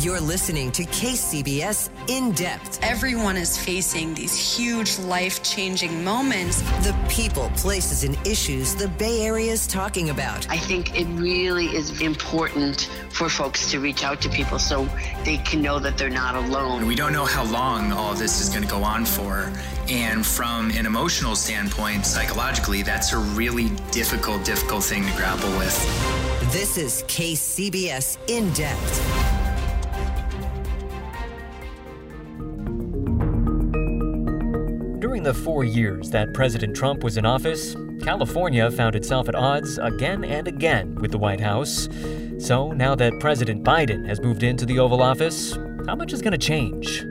You're listening to KCBS In Depth. Everyone is facing these huge life changing moments. The people, places, and issues the Bay Area is talking about. I think it really is important for folks to reach out to people so they can know that they're not alone. We don't know how long all this is going to go on for. And from an emotional standpoint, psychologically, that's a really difficult, difficult thing to grapple with. This is KCBS In Depth. The four years that President Trump was in office, California found itself at odds again and again with the White House. So now that President Biden has moved into the Oval Office, how much is going to change?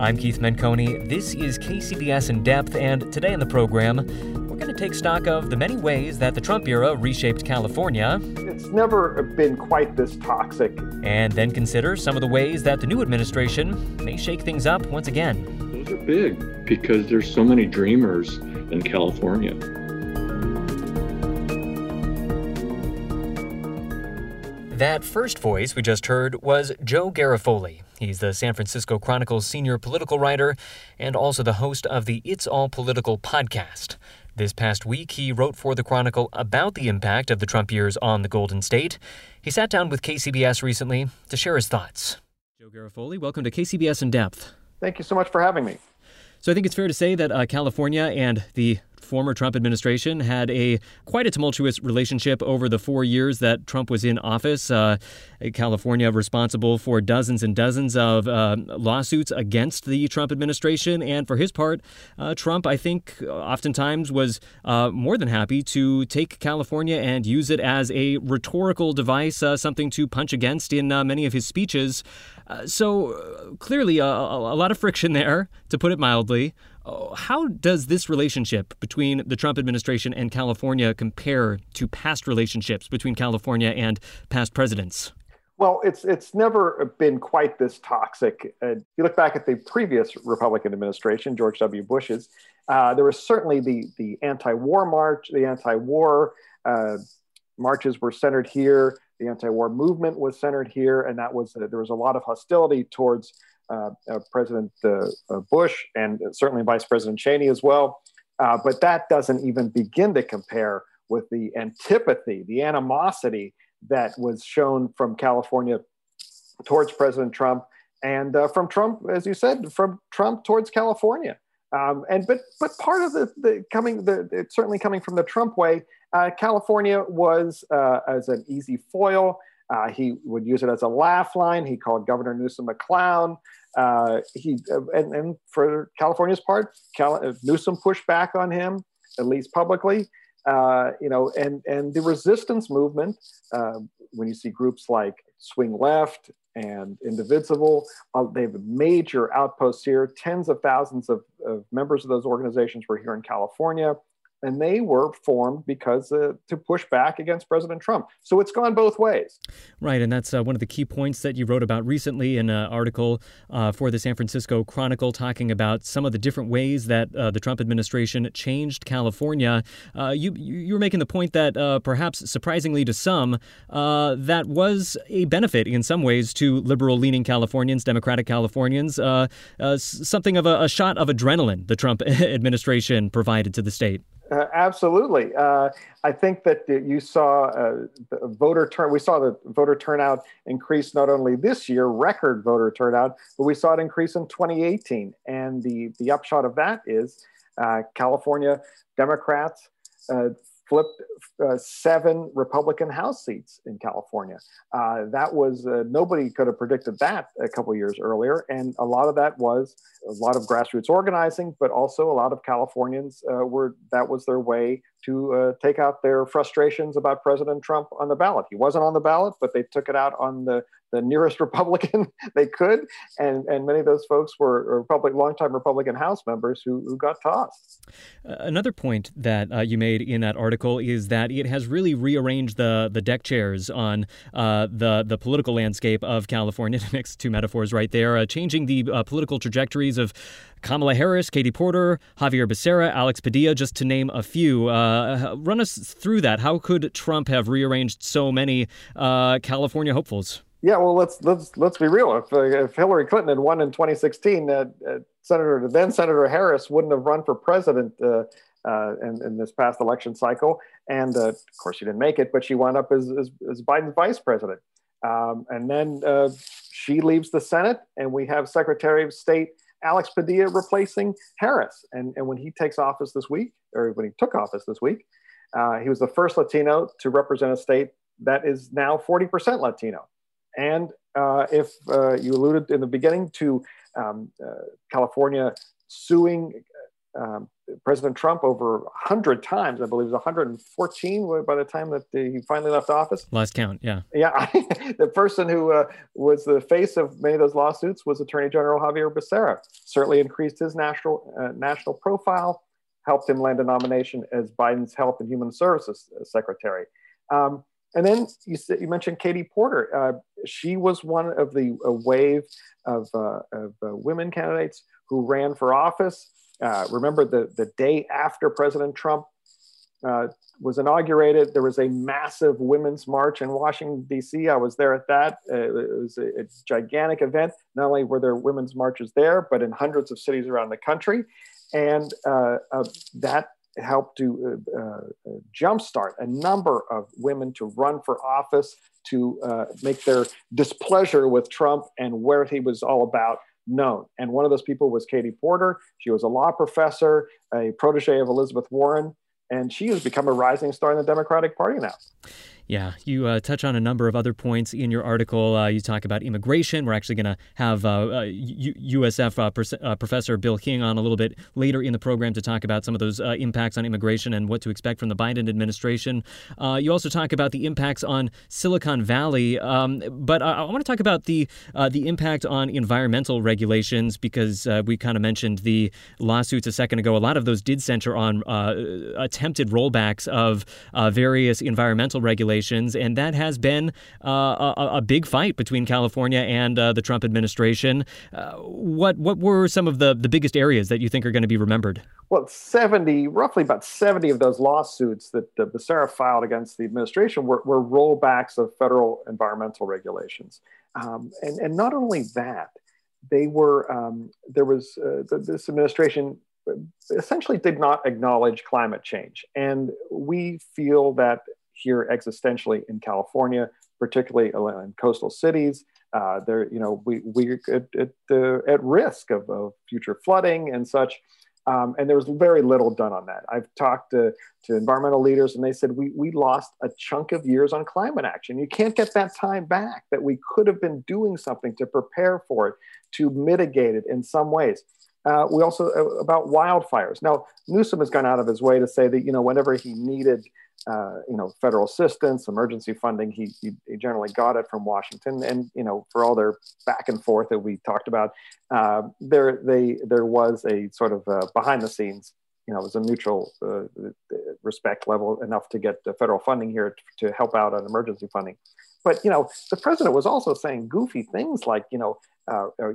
I'm Keith Menconi. This is KCBS in Depth, and today in the program, we're going to take stock of the many ways that the Trump era reshaped California. It's never been quite this toxic. And then consider some of the ways that the new administration may shake things up once again. Those are big because there's so many dreamers in California. That first voice we just heard was Joe Garofoli. He's the San Francisco Chronicle's senior political writer and also the host of the It's All Political podcast. This past week, he wrote for the Chronicle about the impact of the Trump years on the Golden State. He sat down with KCBS recently to share his thoughts. Joe Garofoli, welcome to KCBS in Depth. Thank you so much for having me. So I think it's fair to say that uh, California and the former Trump administration had a quite a tumultuous relationship over the four years that Trump was in office. Uh, California responsible for dozens and dozens of uh, lawsuits against the Trump administration, and for his part, uh, Trump, I think, oftentimes was uh, more than happy to take California and use it as a rhetorical device, uh, something to punch against in uh, many of his speeches. so clearly, a, a lot of friction there, to put it mildly. How does this relationship between the Trump administration and California compare to past relationships between California and past presidents? Well, it's it's never been quite this toxic. Uh, you look back at the previous Republican administration, George W. Bush's. Uh, there was certainly the the anti-war march, the anti-war uh, marches were centered here. The anti-war movement was centered here, and that was uh, there was a lot of hostility towards President uh, Bush and certainly Vice President Cheney as well. but that doesn't even begin to compare with the antipathy, the animosity that was shown from California towards President Trump and uh, from Trump, as you said, from Trump towards California. Um, and but but part of the, the coming the certainly coming from the Trump way, uh, California was uh, as an easy foil. Uh, he would use it as a laugh line. He called Governor Newsom a clown. Uh, he uh, and, and, for California's part, Cal- uh, Newsom pushed back on him, at least publicly. Uh, you know, and and the resistance movement. Uh, when you see groups like Swing Left and Indivisible, they have major outposts here. Tens of thousands of, of members of those organizations were here in California and they were formed because uh, to push back against President Trump. So it's gone both ways. Right, and that's uh, one of the key points that you wrote about recently in an article uh, for the San Francisco Chronicle, talking about some of the different ways that uh, the Trump administration changed California. Uh, you you were making the point that uh, perhaps surprisingly to some, that was a benefit in some ways to liberal-leaning Californians, Democratic Californians, something of a, a shot of adrenaline the Trump administration provided to the state. Uh, absolutely. Uh, I think that you saw uh, voter turn. We saw the voter turnout increase not only this year, record voter turnout, but we saw it increase in 2018. And the the upshot of that is uh, California Democrats uh, flipped uh, seven Republican House seats in California. Uh, that was uh, nobody could have predicted that a couple years earlier, and a lot of that was a lot of grassroots organizing, but also a lot of Californians uh, were that was their way to uh, take out their frustrations about President Trump on the ballot. He wasn't on the ballot, but they took it out on the, the nearest Republican they could. And, and many of those folks were Republic, longtime Republican House members who, who got tossed. another point that uh, you made in that article is that it has really rearranged the, the deck chairs on uh, the, the political landscape of California. Mix two metaphors right there, uh, changing the uh, political trajectories of Kamala Harris, Katie Porter, Xavier Becerra, Alex Padilla, just to name a few. Uh, run us through that. How could Trump have rearranged so many uh, California hopefuls? Yeah, well, let's let's let's be real. If, if Hillary Clinton had won in 2016, uh, uh, Senator then Senator Harris wouldn't have run for president uh, uh, in, in, this past election cycle, and of course she didn't make it, but she wound up as, as, as Biden's vice president. Um, and then she leaves the Senate, and we have Secretary of State Alex Padilla replacing Harris. And, and when he takes office this week, or when he took office this week, he was the first Latino to represent a state that is now 40% Latino. And uh, if uh, you alluded in the beginning to um, uh, California suing um, President Trump over 100 times, I believe it was 114 by the time that he finally left office. Last count, yeah. Yeah. the person who uh, was the face of many of those lawsuits was Attorney General Xavier Becerra. Certainly increased his national, uh, national profile, helped him land a nomination as Biden's Health and Human Services Secretary. Um, and then you, you mentioned Katie Porter. Uh, she was one of the wave of, uh, of uh, women candidates who ran for office. Uh, remember the, the day after President Trump uh, was inaugurated, there was a massive women's march in Washington, D.C. I was there at that. Uh, it was a, a gigantic event. Not only were there women's marches there, but in hundreds of cities around the country. And that helped to uh, uh, jumpstart a number of women to run for office, to uh, make their displeasure with Trump and where he was all about known. And one of those people was Katie Porter. She was a law professor, a protege of Elizabeth Warren, and she has become a rising star in the Democratic Party now. Yeah, you uh, touch on a number of other points in your article. Uh, you talk about immigration. We're actually going to have uh, U- USF uh, uh, Professor Bill Hing on a little bit later in the program to talk about some of those uh, impacts on immigration and what to expect from the Biden administration. you also talk about the impacts on Silicon Valley, um, but I, I want to talk about the the impact on environmental regulations because we kind of mentioned the lawsuits a second ago. A lot of those did center on attempted rollbacks of various environmental regulations regulations, and that has been uh, a, a, big fight between California and uh, the Trump administration. Uh, what what were some of the, the biggest areas that you think are going to be remembered? Well, 70, roughly about 70 of those lawsuits that uh, Becerra filed against the administration were, were rollbacks of federal environmental regulations. Um, and, and not only that, they were, um, there was, uh, this administration essentially did not acknowledge climate change. And we feel that here existentially in California, particularly in coastal cities. Uh, there, you know, we we're at, at, uh, at risk of, of, future flooding and such. Um, and there was very little done on that. I've talked to, to environmental leaders, and they said we, we lost a chunk of years on climate action. You can't get that time back that we could have been doing something to prepare for it, to mitigate it in some ways. Uh, we also uh, about wildfires. Now Newsom has gone out of his way to say that you know whenever he needed uh, you know, federal assistance, emergency funding. He, he, he, generally got it from Washington, and you know, for all their back and forth that we talked about, uh, there they there was a sort of uh, behind the scenes. You know, it was a mutual uh, respect level enough to get the federal funding here to, to help out on emergency funding. But you know, the president was also saying goofy things like, you know, uh, uh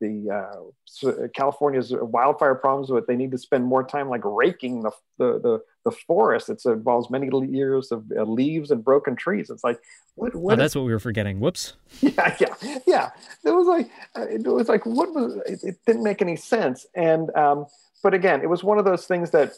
the uh, California's wildfire problems, but they need to spend more time like raking the the the, the forest. It involves many years of uh, leaves and broken trees. It's like what? what oh, that's what we were forgetting. Whoops. Yeah, yeah, yeah. It was like uh, it was like what was it, it didn't make any sense. And um, but again, it was one of those things that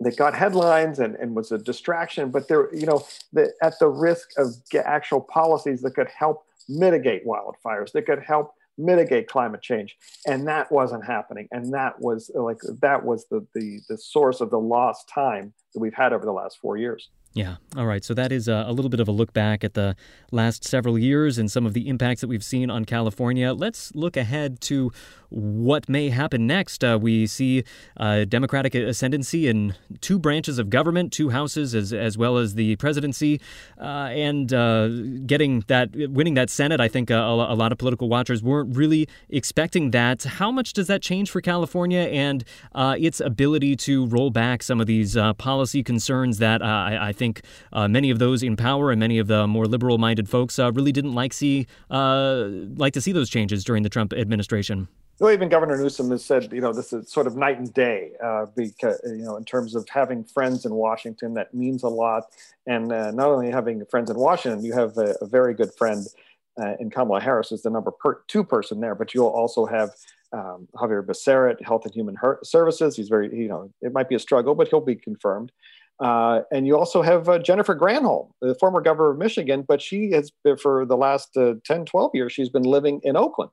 that got headlines and, and was a distraction, but there, you know, the, at the risk of actual policies that could help mitigate wildfires, that could help mitigate climate change. And that wasn't happening. And that was like that was the the, the source of the lost time that we've had over the last four years yeah. All right. So that is a, little bit of a look back at the last several years and some of the impacts that we've seen on California. Let's look ahead to what may happen next. Uh, we see uh, Democratic ascendancy in two branches of government, two houses, as, as well as the presidency, uh, and uh, getting that, winning that Senate. I think uh, a, a, lot of political watchers weren't really expecting that. How much does that change for California and uh, its ability to roll back some of these policy concerns that I, I think think uh, many of those in power and many of the more liberal-minded folks uh, really didn't like see uh, like to see those changes during the Trump administration. well, even Governor Newsom has said, you know, this is sort of night and day, uh, because you know, in terms of having friends in Washington, that means a lot. And uh, not only having friends in Washington, you have a, a very good friend uh, in Kamala Harris, is the number per, two person there. But you'll also have um, Xavier Becerra, Health and Human Services. He's very, you know, it might be a struggle, but he'll be confirmed. Uh, and you also have uh, Jennifer Granholm, the former governor of Michigan, but she has, been, for the last uh, 10, 12 years, she's been living in Oakland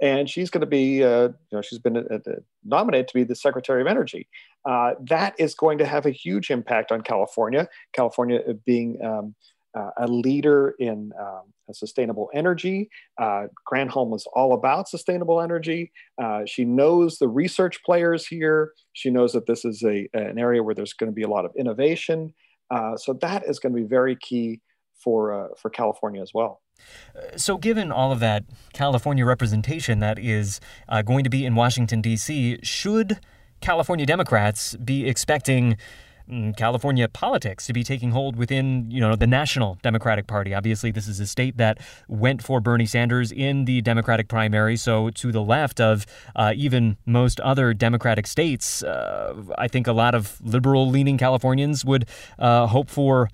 and she's going to be, uh, you know, she's been uh, uh, nominated to be the Secretary of Energy. That is going to have a huge impact on California. California being um, uh, a leader in um, sustainable energy. Uh, Granholm is all about sustainable energy. she knows the research players here. She knows that this is a, an area where there's going to be a lot of innovation. so that is going to be very key for for California as well. So, given all of that California representation that is uh, going to be in Washington, D.C., should California Democrats be expecting California politics to be taking hold within, you know, the national Democratic Party. Obviously, this is a state that went for Bernie Sanders in the Democratic primary. So, to the left of uh, even most other Democratic states, uh, I think a lot of liberal-leaning Californians would uh, hope for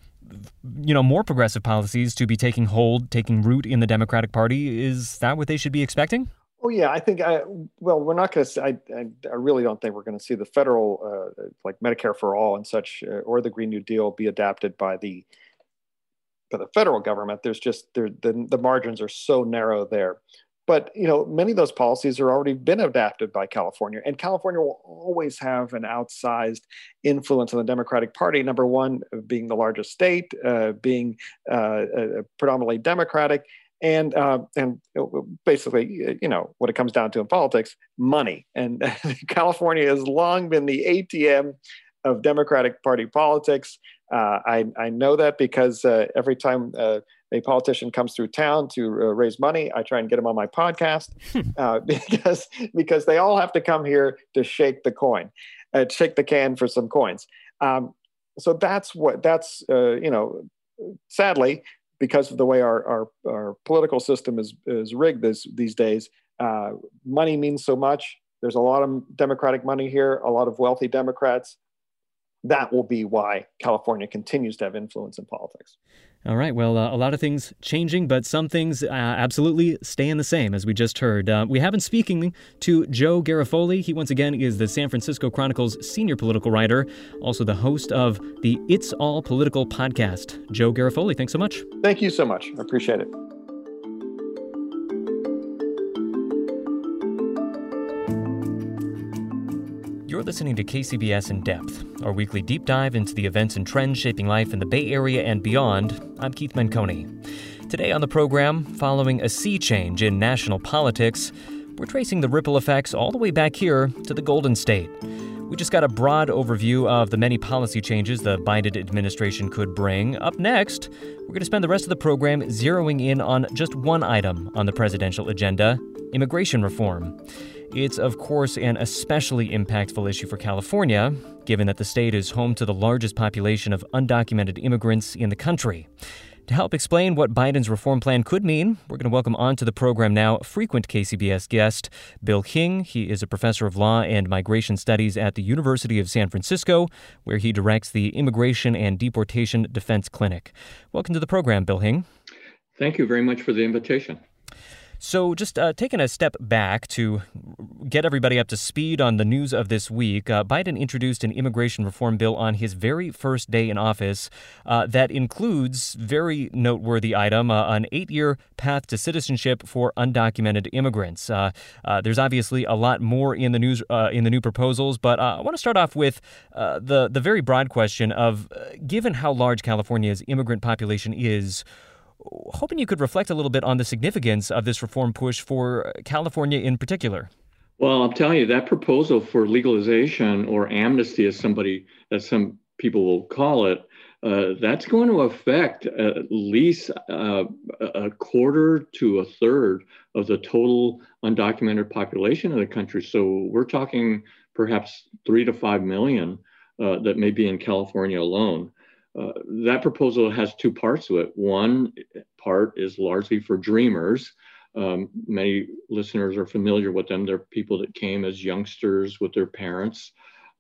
you know, more progressive policies to be taking hold, taking root in the Democratic Party. Is that what they should be expecting? Oh yeah, I think. I, well, we're not going to. I, I, really don't think we're going to see the federal, uh, like Medicare for all and such, uh, or the Green New Deal be adapted by the by the federal government. There's just there the the margins are so narrow there. But you know, many of those policies are already been adapted by California, and California will always have an outsized influence on the Democratic Party. Number one, being the largest state, uh, being uh, predominantly Democratic, and uh, and basically, you know, what it comes down to in politics, money. And California has long been the ATM of Democratic Party politics. Uh, I, I know that because uh, every time uh, a politician comes through town to uh, raise money, I try and get them on my podcast hmm. uh, because because they all have to come here to shake the coin, uh, shake the can for some coins. Um, so that's what that's you know, sadly because of the way our our, our political system is is rigged this, these days, uh, money means so much. There's a lot of Democratic money here, a lot of wealthy Democrats that will be why California continues to have influence in politics. All right. Well, uh, a lot of things changing, but some things uh, absolutely staying the same, as we just heard. Uh, we have been speaking to Joe Garofoli. He, once again, is the San Francisco Chronicle's senior political writer, also the host of the It's All Political podcast. Joe Garofoli, thanks so much. Thank you so much. I appreciate it. You're listening to KCBS In Depth, our weekly deep dive into the events and trends shaping life in the Bay Area and beyond. I'm Keith Menconi. Today on the program, following a sea change in national politics, we're tracing the ripple effects all the way back here to the Golden State. We just got a broad overview of the many policy changes the Biden administration could bring. Up next, we're going to spend the rest of the program zeroing in on just one item on the presidential agenda immigration reform. It's, of course, an especially impactful issue for California, given that the state is home to the largest population of undocumented immigrants in the country. To help explain what Biden's reform plan could mean, we're going to welcome onto the program now frequent KCBS guest Bill Hing. He is a professor of law and migration studies at the University of San Francisco, where he directs the Immigration and Deportation Defense Clinic. Welcome to the program, Bill Hing. Thank you very much for the invitation. So, just uh, taking a step back to get everybody up to speed on the news of this week, uh, Biden introduced an immigration reform bill on his very first day in office uh, that includes very noteworthy item uh, an eight-year path to citizenship for undocumented immigrants. Uh, uh, there's obviously a lot more in the news in the new proposals, but I want to start off with the the very broad question of given how large California's immigrant population is hoping you could reflect a little bit on the significance of this reform push for California in particular. Well, I'm telling you, that proposal for legalization or amnesty, as somebody, as some people will call it, uh, that's going to affect at least uh, a quarter to a third of the total undocumented population of the country. So we're talking perhaps three to five million uh, that may be in California alone. Uh, that proposal has two parts to it. One part is largely for dreamers, Um, many listeners are familiar with them. They're people that came as youngsters with their parents,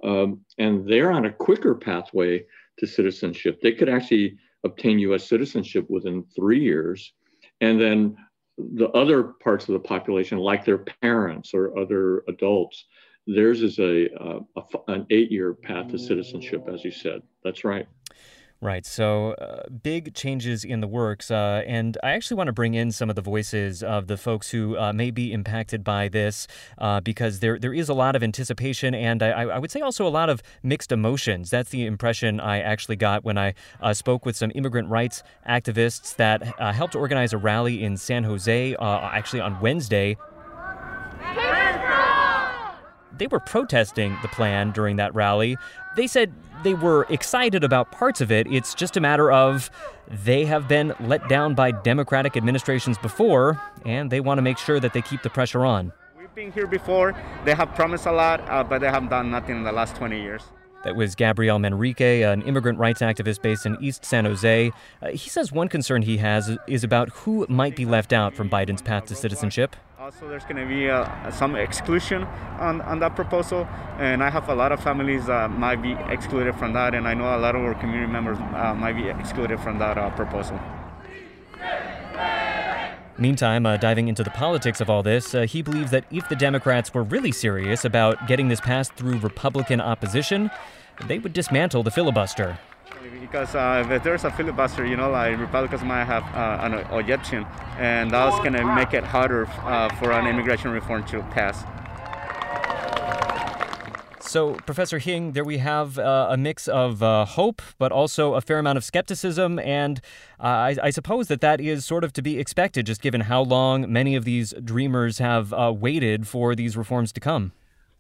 um, and they're on a quicker pathway to citizenship. They could actually obtain US citizenship within three years. And then the other parts of the population, like their parents or other adults, theirs is a, a, a an eight year path to citizenship, as you said. That's right. Right. So, uh, big changes in the works. Uh, and I actually want to bring in some of the voices of the folks who uh, may be impacted by this uh, because there, there is a lot of anticipation and I, I, would say also a lot of mixed emotions. That's the impression I actually got when I uh, spoke with some immigrant rights activists that uh, helped organize a rally in San Jose, actually on Wednesday they were protesting the plan during that rally. They said they were excited about parts of it. It's just a matter of they have been let down by Democratic administrations before, and they want to make sure that they keep the pressure on. We've been here before. They have promised a lot, uh, but they have done nothing in the last 20 years. That was Gabriel Manrique, an immigrant rights activist based in East San Jose. Uh, he says one concern he has is about who might be left out from Biden's path to citizenship. Also, there's going to be uh, some exclusion on, on that proposal, and I have a lot of families that might be excluded from that, and I know a lot of our community members uh, might be excluded from that uh, proposal. Meantime, uh, diving into the politics of all this, uh, he believes that if the Democrats were really serious about getting this passed through Republican opposition, they would dismantle the filibuster. Because uh, if there's a filibuster, you know, like Republicans might have uh, an objection, and that's going to make it harder uh, for an immigration reform to pass. So, Professor Hing, there we have uh, a mix of uh, hope, but also a fair amount of skepticism. And uh, I, I, suppose that that is sort of to be expected, just given how long many of these dreamers have uh, waited for these reforms to come.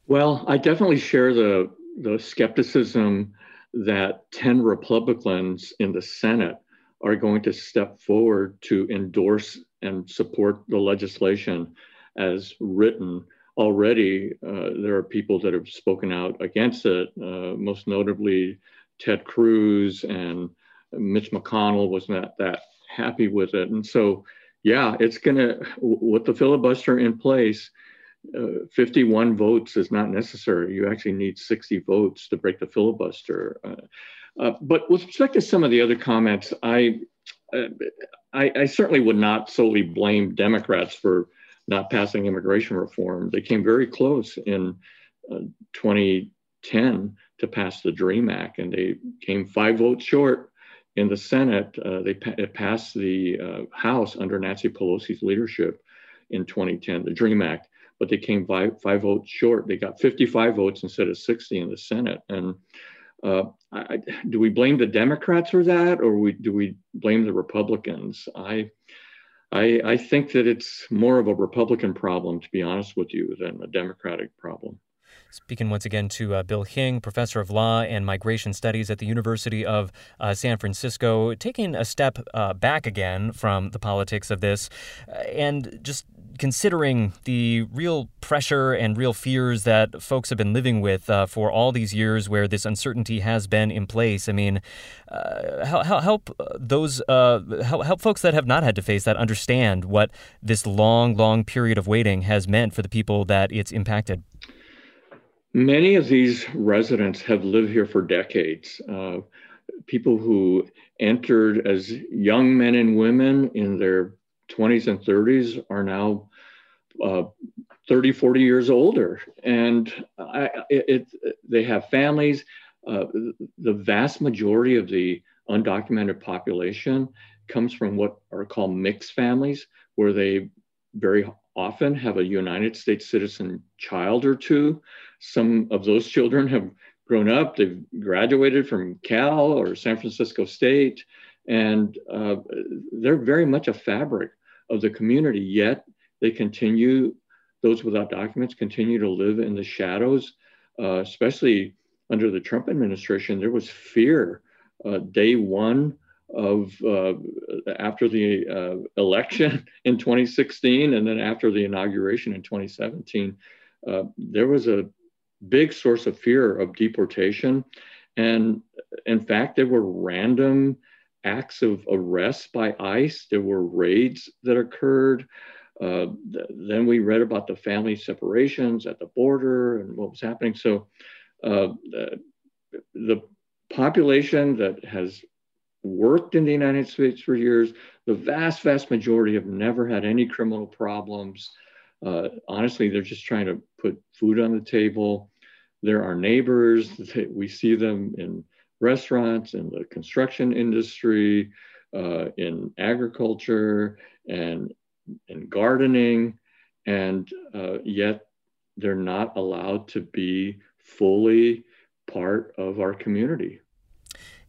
Well, I definitely share the, the skepticism that 10 Republicans in the Senate are going to step forward to endorse and support the legislation as written. Already, uh, there are people that have spoken out against it, uh, most notably Ted Cruz and Mitch McConnell was not that happy with it. And so, yeah, it's going to, with the filibuster in place, uh, 51 votes is not necessary. You actually need 60 votes to break the filibuster. Uh, uh, but with respect to some of the other comments, I, uh, I, I, certainly would not solely blame Democrats for not passing immigration reform. They came very close in uh, 2010 to pass the DREAM Act, and they came five votes short in the Senate. Uh, they pa- passed the House under Nancy Pelosi's leadership in 2010, the DREAM Act but they came five, five votes short. They got 55 votes instead of 60 in the Senate. And uh, I, do we blame the Democrats for that, or we, do we blame the Republicans? I, I, I think that it's more of a Republican problem, to be honest with you, than a Democratic problem. Speaking once again to uh, Bill Hing, professor of law and migration studies at the University of uh, San Francisco, taking a step uh, back again from the politics of this uh, and just considering the real pressure and real fears that folks have been living with uh, for all these years where this uncertainty has been in place. I mean, uh, help, help those, help, help folks that have not had to face that understand what this long, long period of waiting has meant for the people that it's impacted. Many of these residents have lived here for decades. Uh, people who entered as young men and women in their 20s and 30s are now uh, 30, 40 years older. And I, it, it, they have families. Uh, the vast majority of the undocumented population comes from what are called mixed families, where they very often have a United States citizen child or two. Some of those children have grown up, they've graduated from Cal or San Francisco State, and uh, they're very much a fabric of the community, yet they continue, those without documents continue to live in the shadows, uh, especially under the Trump administration. There was fear uh, day one of uh, after the uh, election in 2016 and then after the inauguration in 2017, uh, there was a big source of fear of deportation. And in fact, there were random acts of arrest by ICE, there were raids that occurred. Uh, th- then we read about the family separations at the border and what was happening. So uh, the, the population that has worked in the United States for years, the vast, vast majority have never had any criminal problems. Uh, honestly, they're just trying to put food on the table. There are our neighbors. We see them in restaurants, in the construction industry, uh, in agriculture, and in gardening, and uh, yet they're not allowed to be fully part of our community.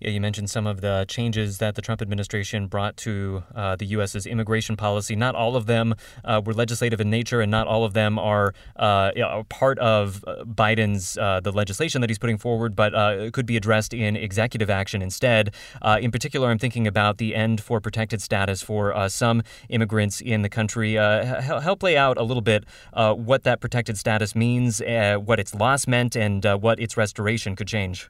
Yeah, you mentioned some of the changes that the Trump administration brought to uh, the U.S.'s immigration policy. Not all of them uh, were legislative in nature, and not all of them are uh, you know, part of uh, Biden's uh, the legislation that he's putting forward, but uh, could be addressed in executive action instead. in particular, I'm thinking about the end for protected status for some immigrants in the country. help lay out a little bit what that protected status means, what its loss meant, and what its restoration could change.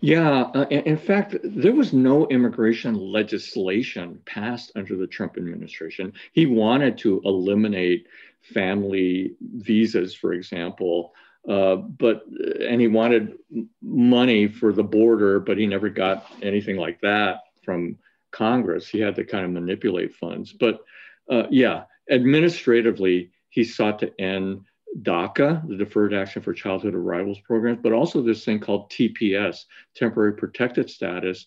Yeah, uh, in fact, there was no immigration legislation passed under the Trump administration. He wanted to eliminate family visas, for example, uh, but and he wanted money for the border, but he never got anything like that from Congress. He had to kind of manipulate funds. But uh, yeah, administratively, he sought to end DACA, the Deferred Action for Childhood Arrivals programs, but also this thing called TPS, Temporary Protected Status,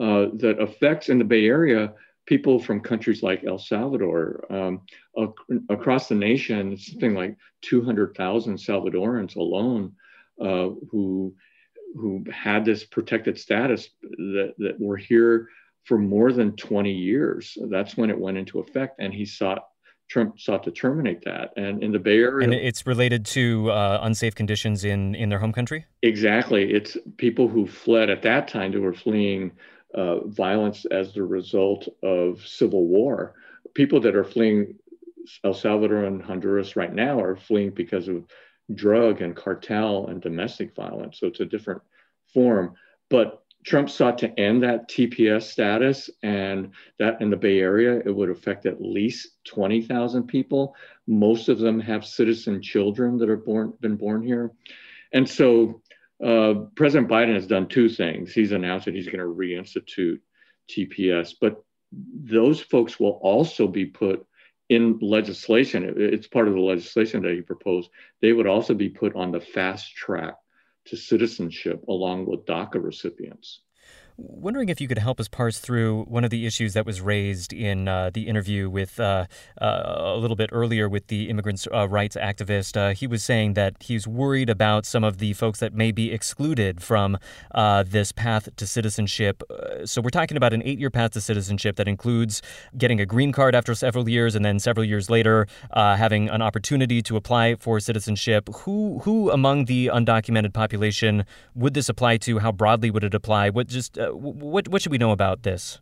uh, that affects in the Bay Area people from countries like El Salvador. Um, ac- across the nation, something like 200,000 Salvadorans alone uh, who who had this protected status that, that were here for more than 20 years. That's when it went into effect, and he sought Trump sought to terminate that. And in the Bay Area, and it's related to uh, unsafe conditions in in their home country. Exactly, it's people who fled at that time who were fleeing uh, violence as the result of civil war. People that are fleeing El Salvador and Honduras right now are fleeing because of drug and cartel and domestic violence. So it's a different form, but Trump sought to end that TPS status, and that in the Bay Area, it would affect at least 20,000 people. Most of them have citizen children that are born, been born here. And so uh, President Biden has done two things. He's announced that he's going to reinstitute TPS, but those folks will also be put in legislation. It's part of the legislation that he proposed. They would also be put on the fast track to citizenship along with DACA recipients. Wondering if you could help us parse through one of the issues that was raised in uh, the interview with uh, uh, a little bit earlier with the immigrants' uh, rights activist. Uh, he was saying that he's worried about some of the folks that may be excluded from uh, this path to citizenship. so we're talking about an eight-year path to citizenship that includes getting a green card after several years, and then several years later having an opportunity to apply for citizenship. Who who among the undocumented population would this apply to? How broadly would it apply? What just uh, what what should we know about this?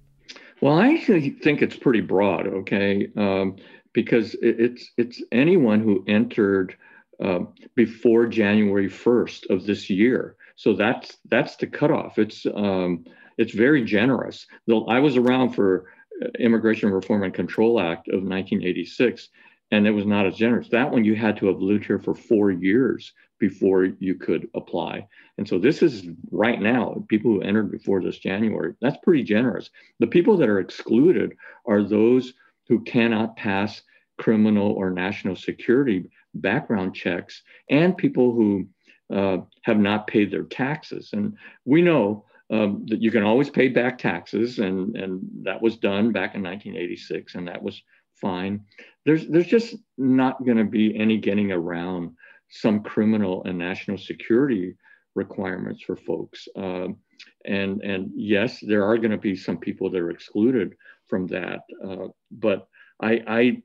Well, I actually think it's pretty broad. Okay, um, because it's it's anyone who entered uh, before January first of this year. So that's that's the cutoff. It's um, it's very generous. I was around for uh, Immigration Reform and Control Act of 1986, and it was not as generous. That one you had to have lived here for four years before you could apply. And so this is right now, people who entered before this January, that's pretty generous. The people that are excluded are those who cannot pass criminal or national security background checks and people who uh, have not paid their taxes. And we know um, that you can always pay back taxes, and, and that was done back in 1986, and that was fine. There's, there's just not going to be any getting around some criminal and national security requirements for folks. Um, and and yes, there are going to be some people that are excluded from that. Uh, but I, I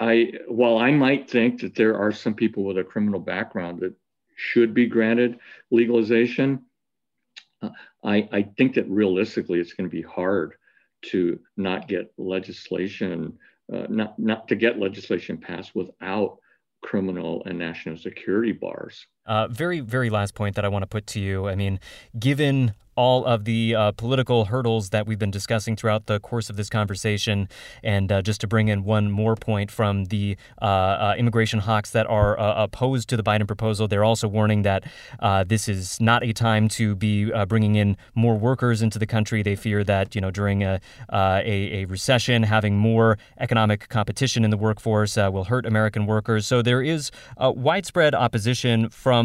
I while I might think that there are some people with a criminal background that should be granted legalization, uh, I, I think that realistically it's going to be hard to not get legislation, uh, not not to get legislation passed without criminal and national security bars. Uh, very, very last point that I want to put to you. I mean, given all of the uh, political hurdles that we've been discussing throughout the course of this conversation. And uh, just to bring in one more point from the uh, uh, immigration hawks that are uh, opposed to the Biden proposal, they're also warning that this is not a time to be bringing in more workers into the country. They fear that you know during a a, a, recession, having more economic competition in the workforce will hurt American workers. So there is widespread opposition from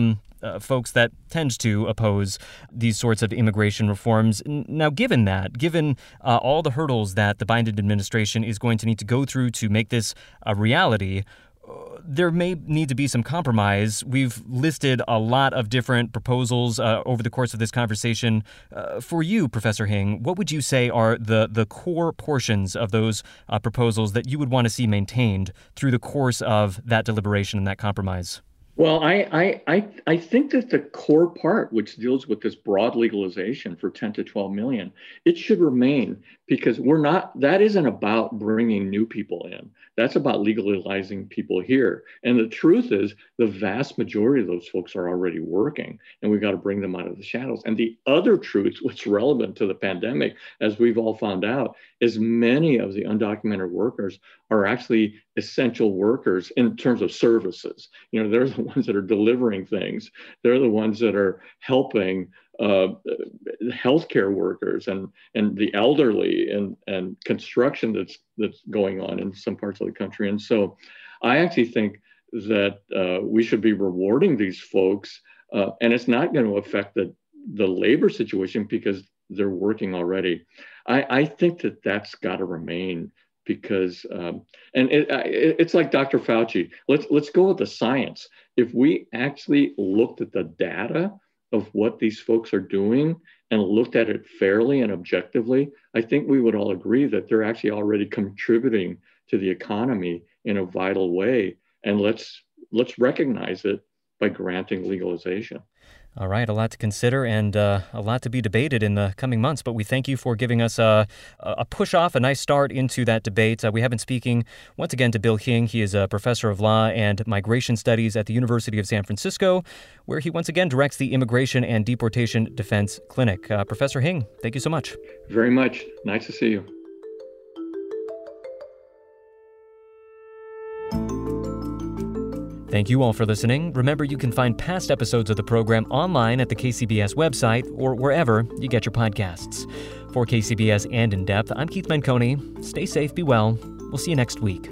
uh, folks that tend to oppose these sorts of immigration reforms. Now, given that, given uh, all the hurdles that the Biden administration is going to need to go through to make this a reality, uh, there may need to be some compromise. We've listed a lot of different proposals uh, over the course of this conversation. Uh, for you, Professor Hing, what would you say are the, the core portions of those uh, proposals that you would want to see maintained through the course of that deliberation and that compromise? Well, I, I, I, think that the core part, which deals with this broad legalization for 10 to 12 million, it should remain because we're not, that isn't about bringing new people in. That's about legalizing people here. And the truth is, the vast majority of those folks are already working, and we've got to bring them out of the shadows. And the other truth, what's relevant to the pandemic, as we've all found out, is many of the undocumented workers are actually essential workers in terms of services. You know, they're the ones that are delivering things, they're the ones that are helping uh, healthcare workers and and the elderly and and construction that's that's going on in some parts of the country. And so, I actually think that uh, we should be rewarding these folks, uh, and it's not going to affect the the labor situation because they're working already. I, I think that that's got to remain because um, and it, it, it's like Dr. Fauci. Let's let's go with the science. If we actually looked at the data of what these folks are doing and looked at it fairly and objectively, I think we would all agree that they're actually already contributing to the economy in a vital way. And let's let's recognize it by granting legalization. All right, a lot to consider and uh, a lot to be debated in the coming months. But we thank you for giving us a, a push off, a nice start into that debate. Uh, we have been speaking once again to Bill Hing. He is a professor of law and migration studies at the University of San Francisco, where he once again directs the Immigration and Deportation Defense Clinic. Uh, professor Hing, thank you so much. Very much. Nice to see you. Thank you all for listening. Remember, you can find past episodes of the program online at the KCBS website or wherever you get your podcasts. For KCBS and In Depth, I'm Keith Menconi. Stay safe, be well. We'll see you next week.